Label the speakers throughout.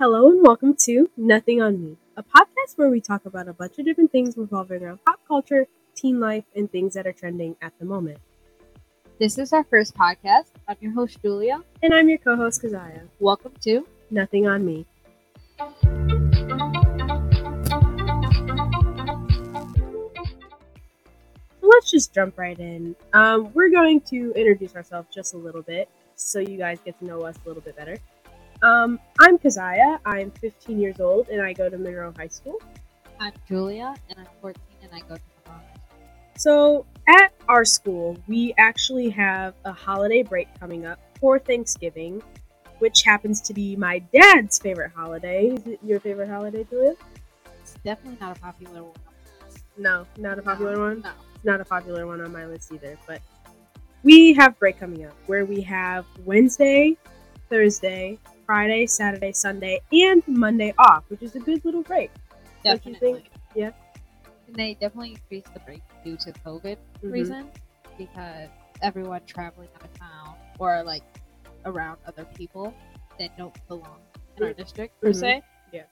Speaker 1: Hello and welcome to Nothing on Me, a podcast where we talk about a bunch of different things revolving around pop culture, teen life, and things that are trending at the moment.
Speaker 2: This is our first podcast. I'm your host, Julia.
Speaker 1: And I'm your co host, Kazaya.
Speaker 2: Welcome to
Speaker 1: Nothing on Me. Let's just jump right in. Um, we're going to introduce ourselves just a little bit so you guys get to know us a little bit better. Um, I'm Kazaya. I'm 15 years old and I go to Monroe High School.
Speaker 2: I'm Julia, and I'm 14, and I go to Monroe.
Speaker 1: So, at our school, we actually have a holiday break coming up for Thanksgiving, which happens to be my dad's favorite holiday. Is it your favorite holiday, Julia?
Speaker 2: It's definitely not a popular one.
Speaker 1: No, not a popular
Speaker 2: No,
Speaker 1: one.
Speaker 2: No.
Speaker 1: It's not a popular one on my list either, but we have break coming up where we have Wednesday, Thursday, Friday, Saturday, Sunday, and Monday off, which is a good little break.
Speaker 2: Definitely.
Speaker 1: think? Yeah.
Speaker 2: And they definitely increased the break due to COVID
Speaker 1: Mhm.
Speaker 2: reason because everyone traveling out of town or like around other people that don't belong in our
Speaker 1: Mm.
Speaker 2: district per
Speaker 1: Mhm.
Speaker 2: se.
Speaker 1: Yeah.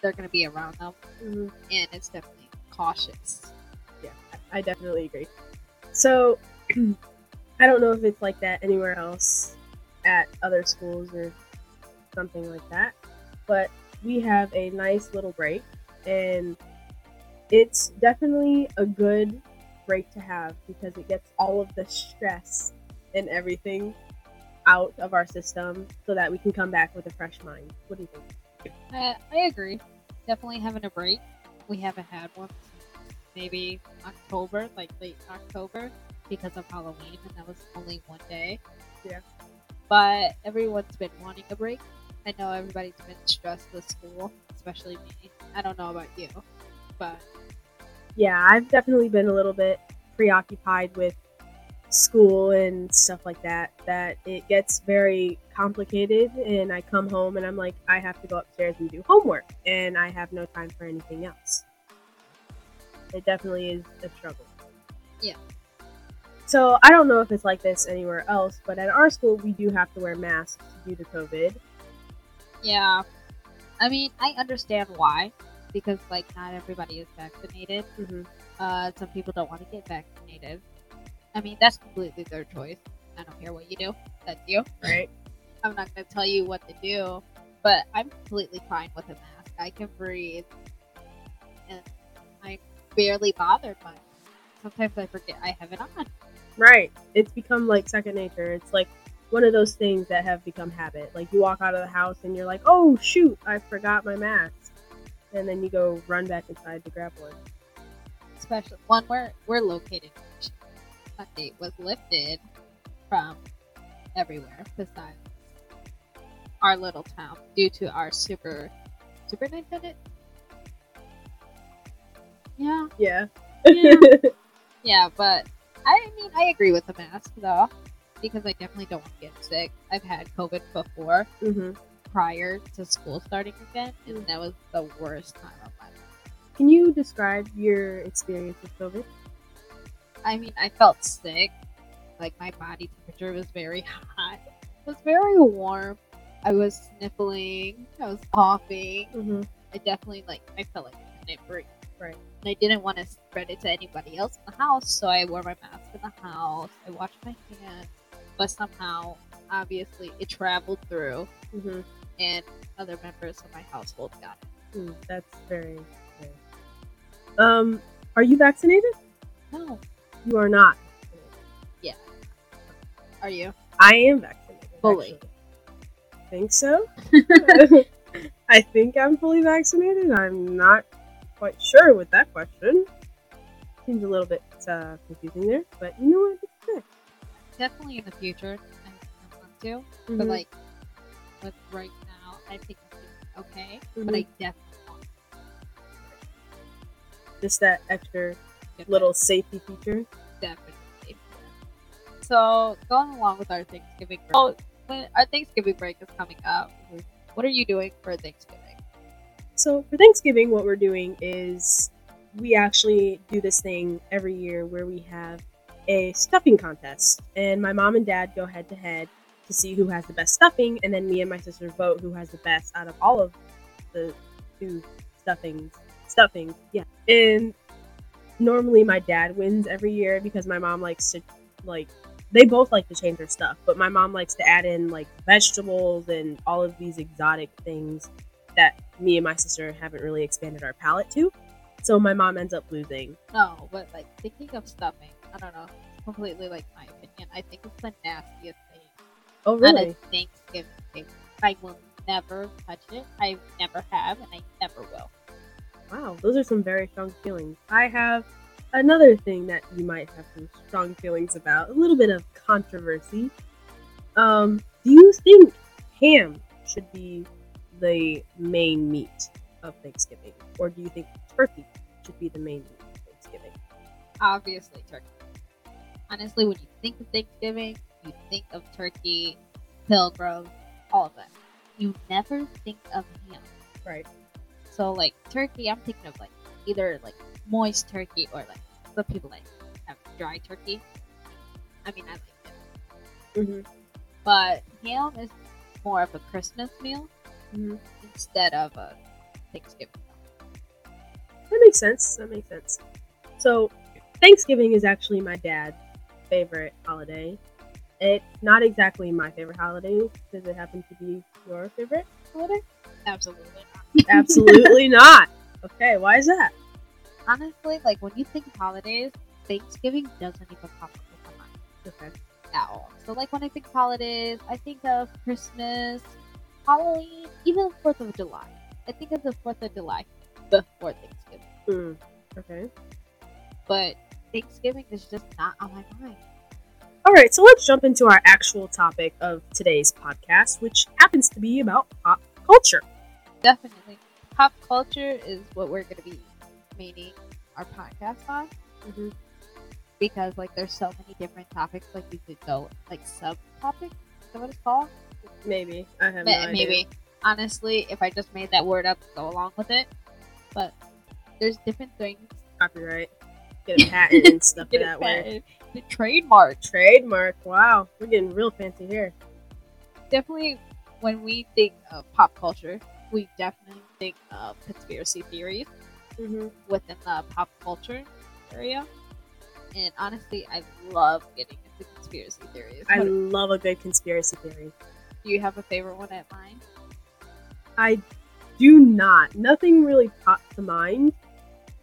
Speaker 2: They're gonna be around them,
Speaker 1: Mhm.
Speaker 2: and it's definitely cautious.
Speaker 1: Yeah, I definitely agree. So, I don't know if it's like that anywhere else at other schools or something like that, but we have a nice little break, and it's definitely a good break to have because it gets all of the stress and everything out of our system so that we can come back with a fresh mind. What do you think?
Speaker 2: I, I agree. Definitely having a break. We haven't had one since maybe October, like late October, because of Halloween, and that was only one day.
Speaker 1: Yeah.
Speaker 2: But everyone's been wanting a break. I know everybody's been stressed with school, especially me. I don't know about you, but
Speaker 1: yeah, I've definitely been a little bit preoccupied with school and stuff like that. That it gets very complicated, and I come home and I'm like, I have to go upstairs and do homework, and I have no time for anything else. It definitely is a struggle.
Speaker 2: Yeah.
Speaker 1: So I don't know if it's like this anywhere else, but at our school we do have to wear masks due to COVID.
Speaker 2: Yeah. I mean, I understand why, because like not everybody is vaccinated.
Speaker 1: Mm-hmm.
Speaker 2: Uh, some people don't want to get vaccinated. I mean, that's completely their choice. I don't care what you do. That's you.
Speaker 1: Right.
Speaker 2: I'm not going to tell you what to do, but I'm completely fine with a mask. I can breathe, and I'm barely bothered by it. Sometimes I forget I have it on.
Speaker 1: Right. It's become like second nature. It's like one of those things that have become habit. Like you walk out of the house and you're like, oh shoot, I forgot my mask. And then you go run back inside to grab one.
Speaker 2: Especially one where we're located. Monday was lifted from everywhere besides our little town due to our super superintendent. Yeah,
Speaker 1: Yeah.
Speaker 2: Yeah. Yeah, but I mean, I agree with the mask though, because I definitely don't want to get sick. I've had COVID before
Speaker 1: hmm
Speaker 2: prior to school starting again, and that was the worst time of my life.
Speaker 1: Can you describe your experience with COVID?
Speaker 2: I mean, I felt sick. Like my body temperature was very hot. It was very warm. I was sniffling. I was coughing.
Speaker 1: Mm-hmm.
Speaker 2: I definitely like. I felt like I couldn't breathe.
Speaker 1: Right.
Speaker 2: And I didn't want to spread it to anybody else in the house, so I wore my mask in the house. I washed my hands, but somehow, obviously, it traveled through,
Speaker 1: Mm-hmm.
Speaker 2: and other members of my household got it.
Speaker 1: Mm, that's very, very. Um, are you vaccinated?
Speaker 2: No,
Speaker 1: You are not. Yeah.
Speaker 2: Are you?
Speaker 1: I am vaccinated.
Speaker 2: Fully.
Speaker 1: actually. Think so? I think I'm fully vaccinated. I'm not quite sure with that question. Seems a little bit uh, confusing there, but you know what? It's good.
Speaker 2: Definitely in the future, I want to, but
Speaker 1: Mhm.
Speaker 2: like, but right now, I think okay. But
Speaker 1: Mhm.
Speaker 2: I definitely want to
Speaker 1: Just that extra little safety feature.
Speaker 2: definitely. So going along with our Thanksgiving, break, oh, when our Thanksgiving break is coming up, what are you doing for Thanksgiving?
Speaker 1: So for Thanksgiving, what we're doing is we actually do this thing every year where we have a stuffing contest, and my mom and dad go head to head to see who has the best stuffing, and then me and my sister vote who has the best out of all of the two stuffings. Stuffing, yeah. And normally my dad wins every year because my mom likes to like they both like to change their stuff, but my mom likes to add in like vegetables and all of these exotic things that me and my sister haven't really expanded our palate to. So my mom ends up losing.
Speaker 2: No, but like thinking of stuffing, I don't know. Completely like my opinion. I think it's the nastiest thing.
Speaker 1: Oh really?
Speaker 2: Thanksgiving. I will never touch it. I never have, and I never will.
Speaker 1: Wow, those are some very strong feelings. I have another thing that you might have some strong feelings about, a little bit of controversy. Um, do you think ham should be the main meat of Thanksgiving, or do you think turkey should be the main meat of Thanksgiving?
Speaker 2: Obviously, turkey. Honestly, when you think of Thanksgiving, you think of turkey, pilgrim, all of that. You never think of ham.
Speaker 1: Right.
Speaker 2: So, like turkey, I'm thinking of like either like moist turkey or like some people like have dry turkey. I mean, I like it,
Speaker 1: Mm-hmm.
Speaker 2: but ham is more of a Christmas meal
Speaker 1: Mm-hmm.
Speaker 2: instead of a Thanksgiving.
Speaker 1: That makes sense. That makes sense. So, Thanksgiving is actually my dad's favorite holiday. It's not exactly my favorite holiday. Does it happen to be your favorite holiday?
Speaker 2: Absolutely not.
Speaker 1: Absolutely not. Okay, why is that?
Speaker 2: Honestly, like when you think of holidays, Thanksgiving doesn't even pop up in my mind
Speaker 1: Okay.
Speaker 2: at all. So, like when I think of holidays, I think of Christmas, Halloween, even Fourth of July. I think of the Fourth of July before Thanksgiving,
Speaker 1: Mm, okay.
Speaker 2: but Thanksgiving is just not on my mind.
Speaker 1: All right, so let's jump into our actual topic of today's podcast, which happens to be about pop culture.
Speaker 2: Definitely, pop culture is what we're going to be maining our podcast on.
Speaker 1: Mhm.
Speaker 2: because like there's so many different topics like we could go like subtopics is that what it's called
Speaker 1: Maybe I have
Speaker 2: Ma-
Speaker 1: no idea.
Speaker 2: maybe honestly if i just made that word up go along with it but there's different things
Speaker 1: copyright. Get a patent and stuff
Speaker 2: Get
Speaker 1: that
Speaker 2: patented. the trademark
Speaker 1: Trademark. Wow, we're getting real fancy here.
Speaker 2: definitely when we think of pop culture we definitely think of conspiracy theories
Speaker 1: Mm-hmm.
Speaker 2: within the pop culture area and honestly i love getting into conspiracy theories
Speaker 1: I
Speaker 2: What-
Speaker 1: love a good conspiracy theory.
Speaker 2: do you have a favorite one at mind
Speaker 1: I do not. Nothing really pops to mind.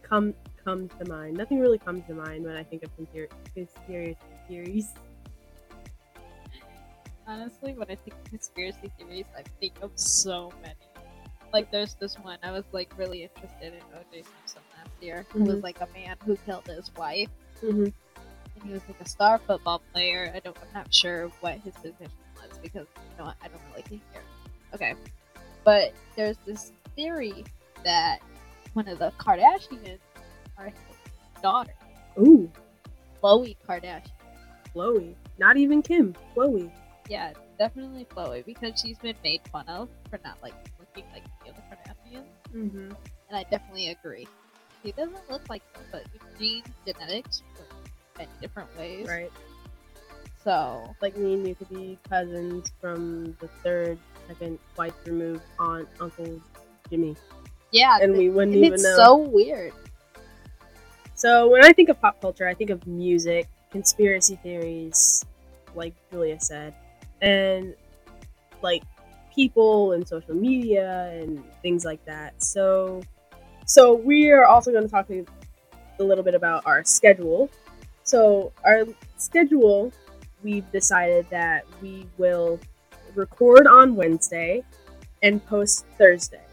Speaker 1: Come comes to mind. Nothing really comes to mind when I think of conspiracy theories.
Speaker 2: Honestly, when I think of conspiracy theories, I think of so many. Like, there's this one I was like really interested in O.J. Simpson last year, who was
Speaker 1: Mhm.
Speaker 2: like a man who killed his wife,
Speaker 1: Mm-hmm.
Speaker 2: and he was like a star football player. I don't, I'm not sure what his position was because you know I don't really care. Okay, but there's this theory that one of the Kardashians his daughter,
Speaker 1: Ooh,
Speaker 2: Khloe Kardashian.
Speaker 1: Khloe. Not even Kim. Khloe.
Speaker 2: Yeah, definitely Khloe because she's been made fun of for not like looking like the other Kardashians,
Speaker 1: Mm-hmm.
Speaker 2: and I definitely agree. She doesn't look like them, but gene genetics many different ways.
Speaker 1: Right.
Speaker 2: So
Speaker 1: Like me and you could be cousins from the third, second, twice removed aunt, uncle, Jimmy,
Speaker 2: yeah,
Speaker 1: and we wouldn't even
Speaker 2: it's
Speaker 1: know.
Speaker 2: so weird.
Speaker 1: So when I think of pop culture, I think of music, conspiracy theories, like Julia said, and like people and social media and things like that. So so we are also going to talk a little bit about our schedule. So our schedule, we've decided that we will record on Wednesday and post Thursday.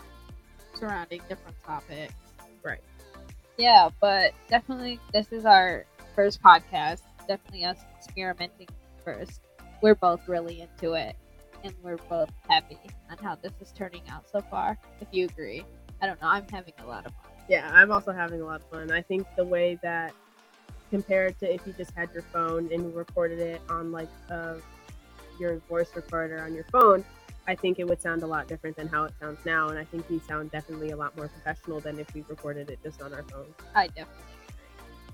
Speaker 2: surrounding different topics. Yeah, but definitely this is our first podcast. Definitely us experimenting first. We're both really into it and we're both happy on how this is turning out so far. If you agree. I don't know, I'm having a lot of fun.
Speaker 1: Yeah, I'm also having a lot of fun. I think the way that compared to if you just had your phone and you recorded it on like uh, your voice recorder on your phone, I think it would sound a lot different than how it sounds now. And I think we sound definitely a lot more professional than if we recorded it just on our phone.
Speaker 2: I definitely agree.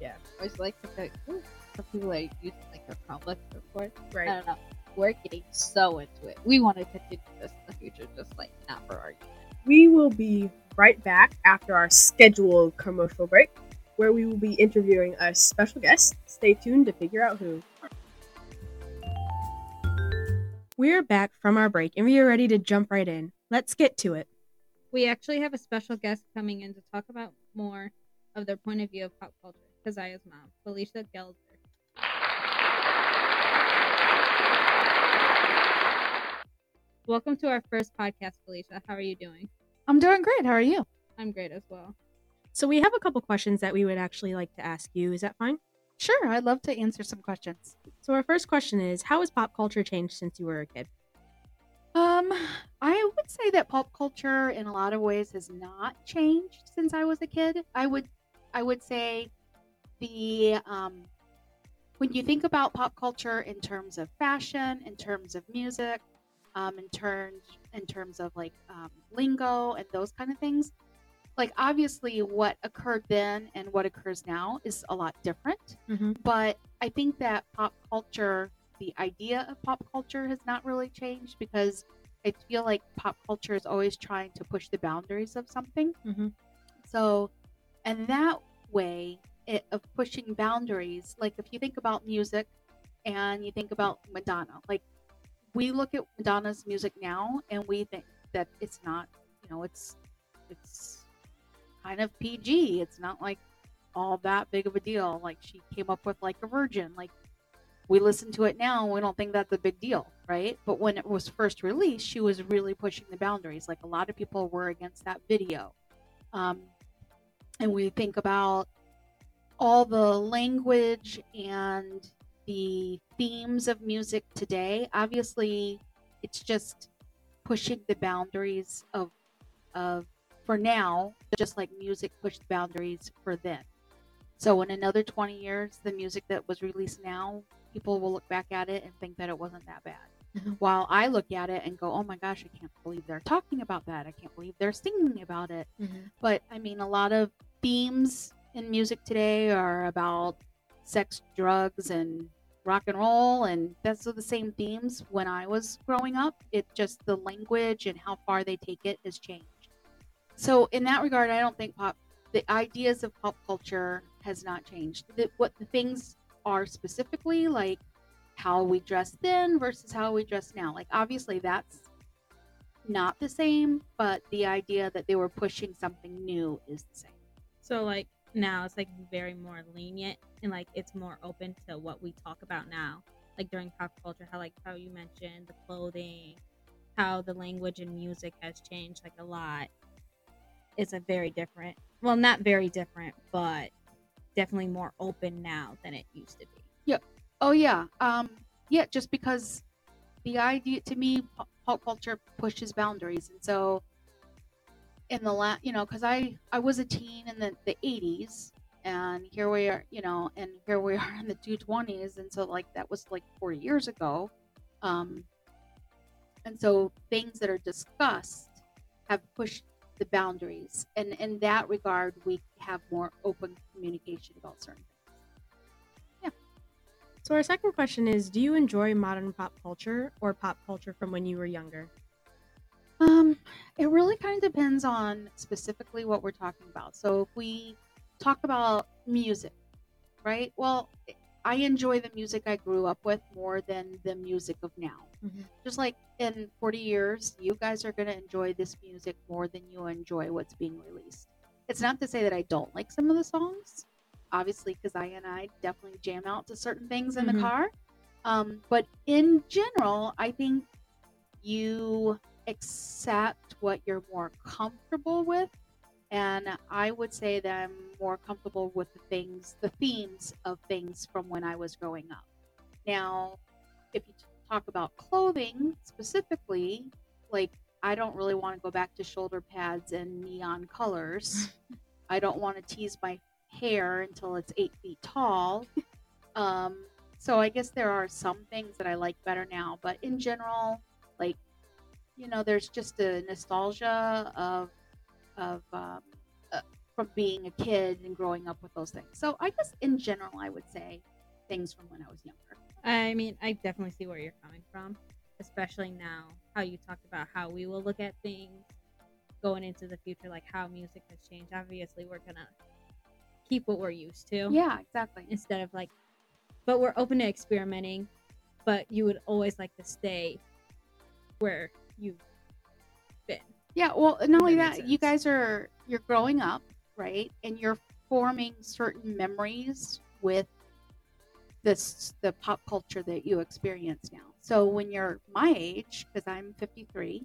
Speaker 1: Yeah.
Speaker 2: I was like like, ooh, some people are using like their Chromebook to record. I don't know. we're getting so into it. We want to continue this in the future, just like not for argument.
Speaker 1: We will be right back after our scheduled commercial break, where we will be interviewing a special guest. Stay tuned to figure out who. We're back from our break and we are ready to jump right in. Let's get to it.
Speaker 2: We actually have a special guest coming in to talk about more of their point of view of pop culture. Keziah's mom, Felicia Gelder. Welcome to our first podcast, Felicia. How are you doing?
Speaker 3: I'm doing great. How are you?
Speaker 2: I'm great as well.
Speaker 1: So, we have a couple questions that we would actually like to ask you. Is that fine?
Speaker 3: Sure, I'd love to answer some questions.
Speaker 1: So, our first question is How has pop culture changed since you were a kid?
Speaker 3: Um, I would say that pop culture in a lot of ways has not changed since I was a kid. I would I would say the um when you think about pop culture in terms of fashion, in terms of music, um, in terms in terms of like um, lingo and those kind of things, like obviously what occurred then and what occurs now is a lot different.
Speaker 1: Mm-hmm.
Speaker 3: But I think that pop culture, the idea of pop culture, has not really changed because I feel like pop culture is always trying to push the boundaries of something.
Speaker 1: Mhm.
Speaker 3: So, and that way it, of pushing boundaries, like if you think about music and you think about Madonna, like we look at Madonna's music now and we think that it's not, you know, it's it's kind of PG. It's not like all that big of a deal. Like she came up with like a virgin. Like we listen to it now we don't think that's a big deal, right? But when it was first released, she was really pushing the boundaries. Like a lot of people were against that video. Um, and we think about all the language and the themes of music today. Obviously, it's just pushing the boundaries of of for now, just like music pushed boundaries for then. So in another 20 years, the music that was released now, people will look back at it and think that it wasn't that bad.
Speaker 1: Mhm.
Speaker 3: While I look at it and go, "Oh my gosh, I can't believe they're talking about that. I can't believe they're singing about it."
Speaker 1: Mm-hmm.
Speaker 3: But I mean, a lot of themes in music today are about sex, drugs, and rock and roll, and that's the same themes when I was growing up. It just the language and how far they take it has changed. So in that regard, I don't think pop the ideas of pop culture has not changed. The, what the things are specifically like how we dress then versus how we dress now. Like obviously that's not the same, but the idea that they were pushing something new is the same.
Speaker 2: So like now it's like very more lenient and like it's more open to what we talk about now. Like during pop culture, how like how you mentioned the clothing, how the language and music has changed like a lot. It's a very different well not very different, but definitely more open now than it used to be. Yep.
Speaker 3: Oh yeah, um, yeah. Just because the idea to me, pop, culture pushes boundaries, and so in the last, you know, because I I was a teen in the the '80s, and here we are, you know, and here we are in the 220s, and so like that was like 40 years ago, um, and so things that are discussed have pushed the boundaries, and in that regard, we have more open communication about certain. Things. Yeah.
Speaker 1: So, our second question is Do you enjoy modern pop culture or pop culture from when you were younger?
Speaker 3: Um, it really kind of depends on specifically what we're talking about. So if we talk about music, right? Well, I enjoy the music I grew up with more than the music of now.
Speaker 1: Mhm.
Speaker 3: Just like in 40 years, you guys are going to enjoy this music more than you enjoy what's being released. It's not to say that I don't like some of the songs, obviously, because I and I definitely jam out to certain things in
Speaker 1: Mhm.
Speaker 3: the car. Um, but in general, I think you accept what you're more comfortable with. And I would say that I'm more comfortable with the things, the themes of things from when I was growing up. Now, if you talk about clothing specifically, like I don't really want to go back to shoulder pads and neon colors. I don't want to tease my hair until it's eight feet tall. Um, so I guess there are some things that I like better now, but in general, like you know, there's just a nostalgia of of um, uh, from being a kid and growing up with those things. So I guess in general, I would say things from when I was younger.
Speaker 2: I mean, I definitely see where you're coming from, especially now how you talked about how we will look at things going into the future, like how music has changed. Obviously, we're gonna keep what we're used to
Speaker 3: Yeah, exactly.
Speaker 2: instead of like, but we're open to experimenting. But you would always like to stay where you've been.
Speaker 3: Yeah, well, not only
Speaker 1: That
Speaker 3: that, you guys are you're growing up, right? And you're forming certain memories with this the pop culture that you experience now. So when you're my age, because I'm 53,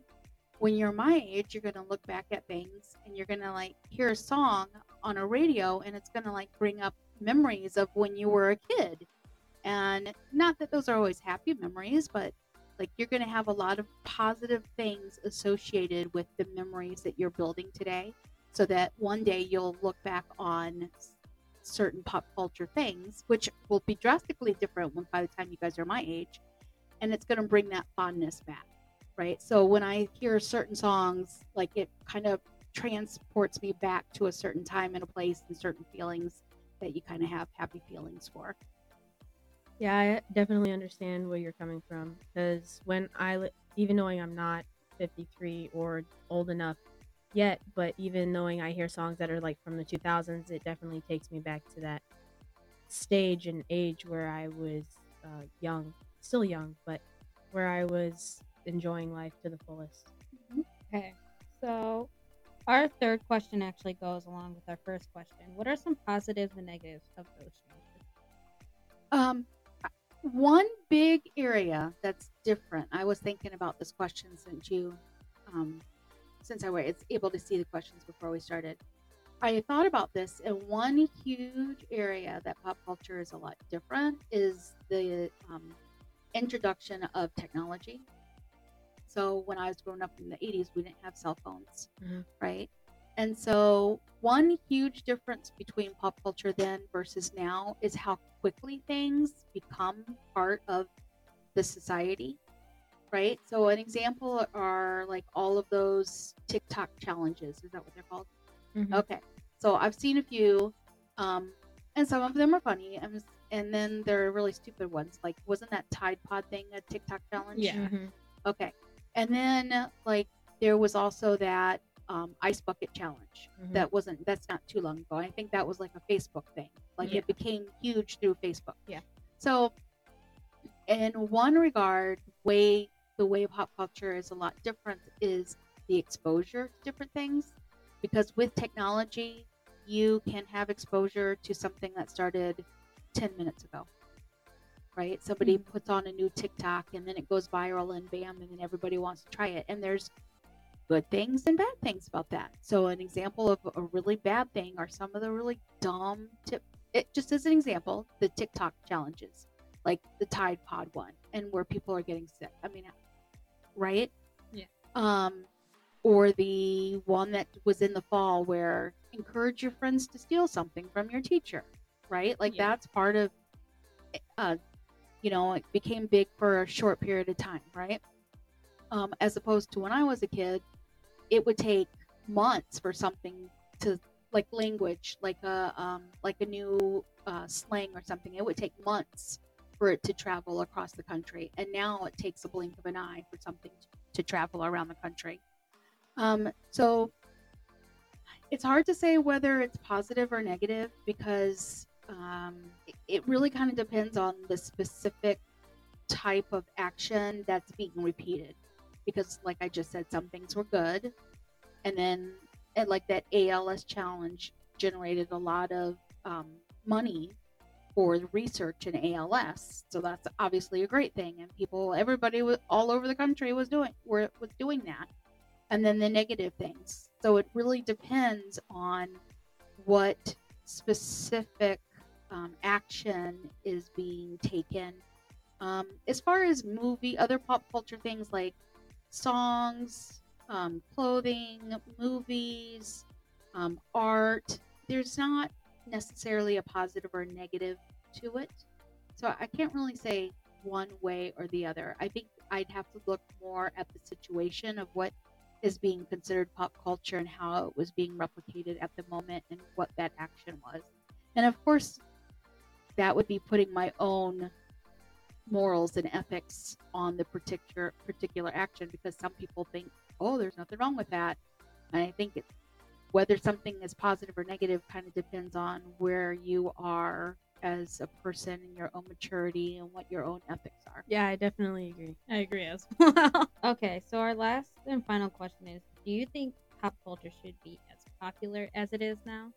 Speaker 3: when you're my age, you're gonna look back at things and you're gonna like hear a song on a radio, and it's gonna like bring up memories of when you were a kid. And not that those are always happy memories, but like you're going to have a lot of positive things associated with the memories that you're building today so that one day you'll look back on certain pop culture things which will be drastically different when by the time you guys are my age and it's going to bring that fondness back right? So when i hear certain songs like it kind of transports me back to a certain time and a place and certain feelings that you kind of have happy feelings for
Speaker 1: Yeah, I definitely understand where you're coming from because when I, li- even knowing I'm not 53 or old enough yet, but even knowing I hear songs that are like from the 2000s, it definitely takes me back to that stage and age where I was uh, young, still young, but where I was enjoying life to the fullest.
Speaker 2: Okay, so our third question actually goes along with our first question. What are some positives and negatives of those changes?
Speaker 3: Um, one big area that's different. I was thinking about this question since you, um, since I was able to see the questions before we started. I thought about this, and one huge area that pop culture is a lot different is the um, introduction of technology. So when I was growing up in the 80s, we didn't have cell phones,
Speaker 1: Mhm.
Speaker 3: right? And so, one huge difference between pop culture then versus now is how quickly things become part of the society, right? So, an example are like all of those TikTok challenges. Is that what they're called?
Speaker 1: Mhm.
Speaker 3: Okay. So, I've seen a few, um, and some of them are funny, and, and then there are really stupid ones. Like, wasn't that Tide Pod thing a TikTok challenge?
Speaker 2: Yeah.
Speaker 1: Mhm.
Speaker 3: Okay. And then, like, there was also that um, ice bucket challenge.
Speaker 1: Mhm.
Speaker 3: That wasn't, that's not too long ago. I think that was like a Facebook thing. Like,
Speaker 2: Yeah.
Speaker 3: it became huge through Facebook.
Speaker 2: Yeah.
Speaker 3: So, in one regard, way the way pop culture is a lot different is the exposure to different things. Because with technology, you can have exposure to something that started 10 minutes ago. Right? Somebody puts on a new TikTok and then it goes viral and bam, and then everybody wants to try it. And there's good things and bad things about that. So, an example of a really bad thing are some of the really dumb tip. It just as an example, the TikTok challenges, like the Tide Pod one, and where people are getting sick. I mean, right?
Speaker 2: Yeah.
Speaker 3: Um, or the one that was in the fall where encourage your friends to steal something from your teacher, right? Like
Speaker 2: Yeah.
Speaker 3: that's part of, uh, you know, it became big for a short period of time, right? Um, as opposed to when I was a kid, it would take months for something to like language, like a um, like a new uh, slang or something. It would take months for it to travel across the country, and now it takes a blink of an eye for something to travel around the country. Um, so it's hard to say whether it's positive or negative because um, it, it really kind of depends on the specific type of action that's being repeated. Because, like I just said, some things were good, and then and like that ALS challenge generated a lot of um, money for research in ALS. So that's obviously a great thing, and people, everybody was, all over the country was doing were was doing that. And then the negative things. So it really depends on what specific um, action is being taken. Um, as far as movie, other pop culture things like songs, um, clothing, movies, um, art, there's not necessarily a positive or negative to it. So I can't really say one way or the other. I think I'd have to look more at the situation of what is being considered pop culture and how it was being replicated at the moment and what that action was. And of course, that would be putting my own morals and ethics on the particular particular action because some people think, oh, there's nothing wrong with that. And I think it, whether something is positive or negative kind of depends on where you are as a person and your own maturity and what your own ethics are.
Speaker 1: Yeah, I definitely agree.
Speaker 4: I agree as well. okay, so our last and final question is Do you think pop culture should be as popular as it is now?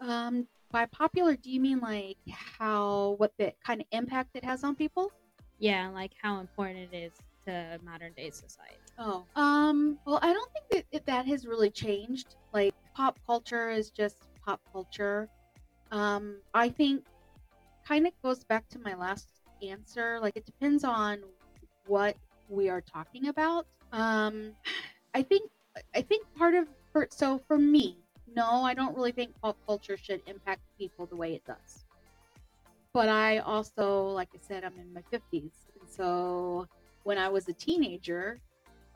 Speaker 3: Um, by popular, do you mean like how what the kind of impact it has on people?
Speaker 4: Yeah, like how important it is to modern day society.
Speaker 3: Oh, um, well, I don't think that that has really changed. Like pop culture is just pop culture. Um, I think kind of goes back to my last answer. Like it depends on what we are talking about. Um, I think I think part of for so for me, no, I don't really think pop culture should impact people the way it does. But I also, like I said, I'm in my 50s. And so when I was a teenager,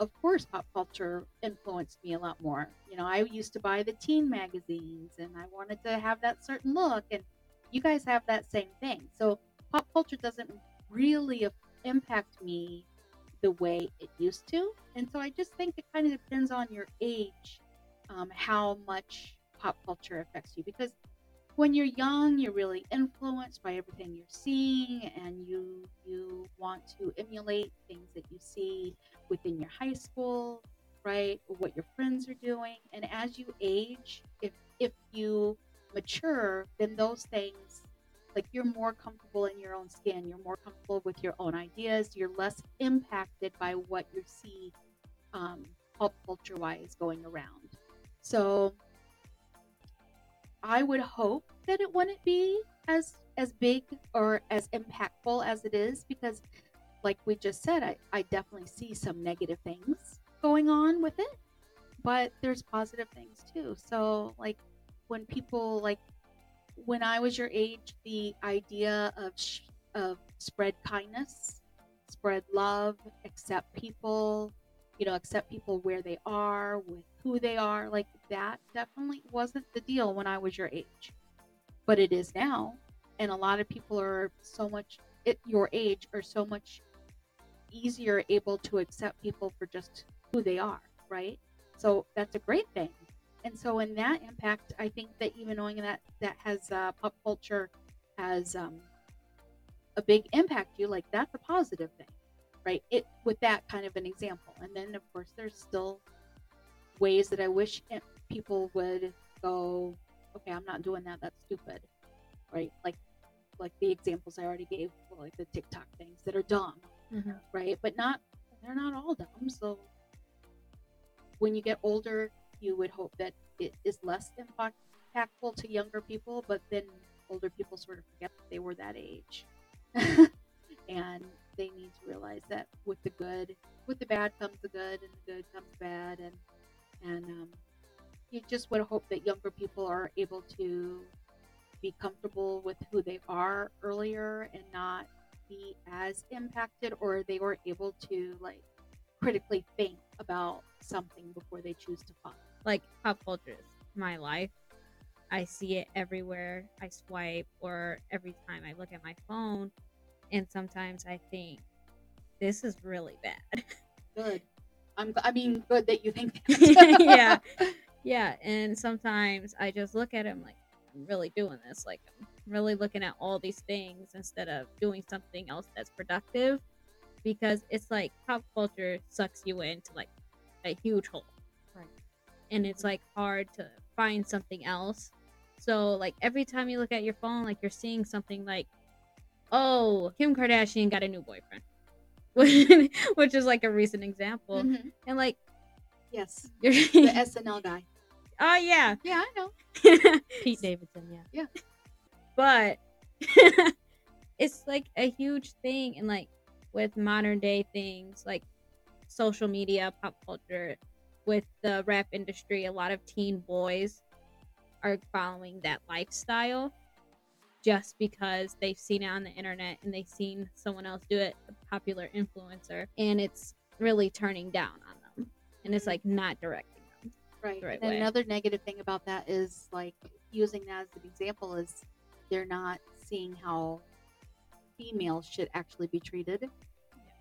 Speaker 3: of course, pop culture influenced me a lot more. You know, I used to buy the teen magazines and I wanted to have that certain look. And you guys have that same thing. So pop culture doesn't really impact me the way it used to. And so I just think it kind of depends on your age um, how much pop culture affects you. Because when you're young you're really influenced by everything you're seeing and you you want to emulate things that you see within your high school right what your friends are doing. And as you age if if you mature then those things like you're more comfortable in your own skin. You're more comfortable with your own ideas. You're less impacted by what you see um, pop culture wise going around so I would hope that it wouldn't be as as big or as impactful as it is because like we just said, I, I definitely see some negative things going on with it. But there's positive things too. So like when people like when I was your age, the idea of sh- of spread kindness, spread love, accept people, you know, accept people where they are with who they are. Like that definitely wasn't the deal when I was your age, but it is now. And a lot of people are so much at your age are so much easier able to accept people for just who they are, right? So that's a great thing. And so in that impact, I think that even knowing that that has uh, pop culture has um, a big impact you, like that's a positive thing, right? It with that kind of an example. And then of course there's still ways that I wish people would go, okay, I'm not doing that. That's stupid, right? Like, like the examples I already gave, like the TikTok things that are dumb, mm-hmm. right? But not, they're not all dumb. So when you get older, you would hope that it is less impactful to younger people, but then older people sort of forget that they were that age. and they need to realize that with the good, with the bad comes the good, and the good comes bad, and and um, you just would hope that younger people are able to be comfortable with who they are earlier and not be as impacted or they were able to like critically think about something before they choose to follow.
Speaker 4: Like pop culture is my life? I see it everywhere i swipe or every time i look at my phone and sometimes i think this is really bad.
Speaker 3: Good I'm, I mean, mm. good that you think
Speaker 4: that. yeah. Yeah. And sometimes I just look at him like, I'm really doing this. Like, I'm really looking at all these things instead of doing something else that's productive because it's like pop culture sucks you into like a huge hole. Right. And it's like hard to find something else. So, like, every time you look at your phone, like, you're seeing something like, oh, Kim Kardashian got a new boyfriend which is like a recent example. Mm-hmm. And like,
Speaker 3: yes, you're the SNL guy.
Speaker 4: Oh yeah,
Speaker 3: yeah, I know.
Speaker 1: Pete Davidson, yeah,
Speaker 3: yeah.
Speaker 4: But it's like a huge thing, and like with modern day things like social media, pop culture, with the rap industry, a lot of teen boys are following that lifestyle just because they've seen it on the internet and they've seen someone else do it, a popular influencer, and it's really turning down on them. And it's like not directing them.
Speaker 3: Right. The right and way. another negative thing about that is like using that as an example is they're not seeing how females should actually be treated.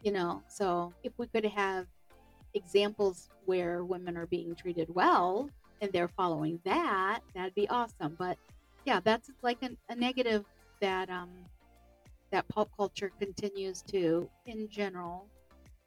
Speaker 3: You know, so if we could have examples where women are being treated well and they're following that, that'd be awesome. But yeah, that's like an, a negative that um that pop culture continues to, in general,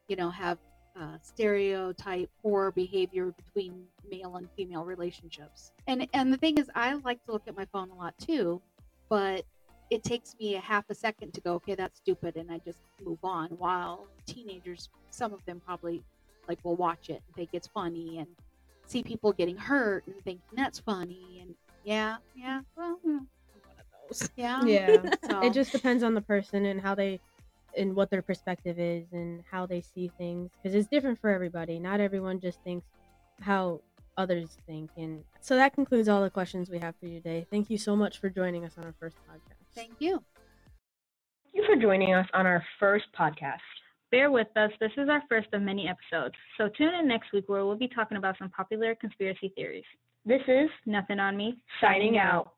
Speaker 3: you know, have uh, stereotype poor behavior between male and female relationships. And and the thing is, I like to look at my phone a lot too, but it takes me a half a second to go, okay, that's stupid, and I just move on. While teenagers, some of them probably like will watch it and think it's funny and see people getting hurt and thinking that's funny and yeah, yeah, well, hmm,
Speaker 4: one of those.
Speaker 3: yeah,
Speaker 5: Yeah.
Speaker 3: So,
Speaker 5: it just depends on the person and how they and what their perspective is and how they see things because it's different for everybody not everyone just thinks how others think and so that concludes all the questions we have for you today thank you so much for joining us on our first podcast
Speaker 3: thank you.
Speaker 6: Thank you for joining us on our first podcast.
Speaker 7: Bear with us, this is our first of many episodes, so tune in next week where we'll be talking about some popular conspiracy theories.
Speaker 6: This is
Speaker 7: Nothing on me,
Speaker 6: signing out.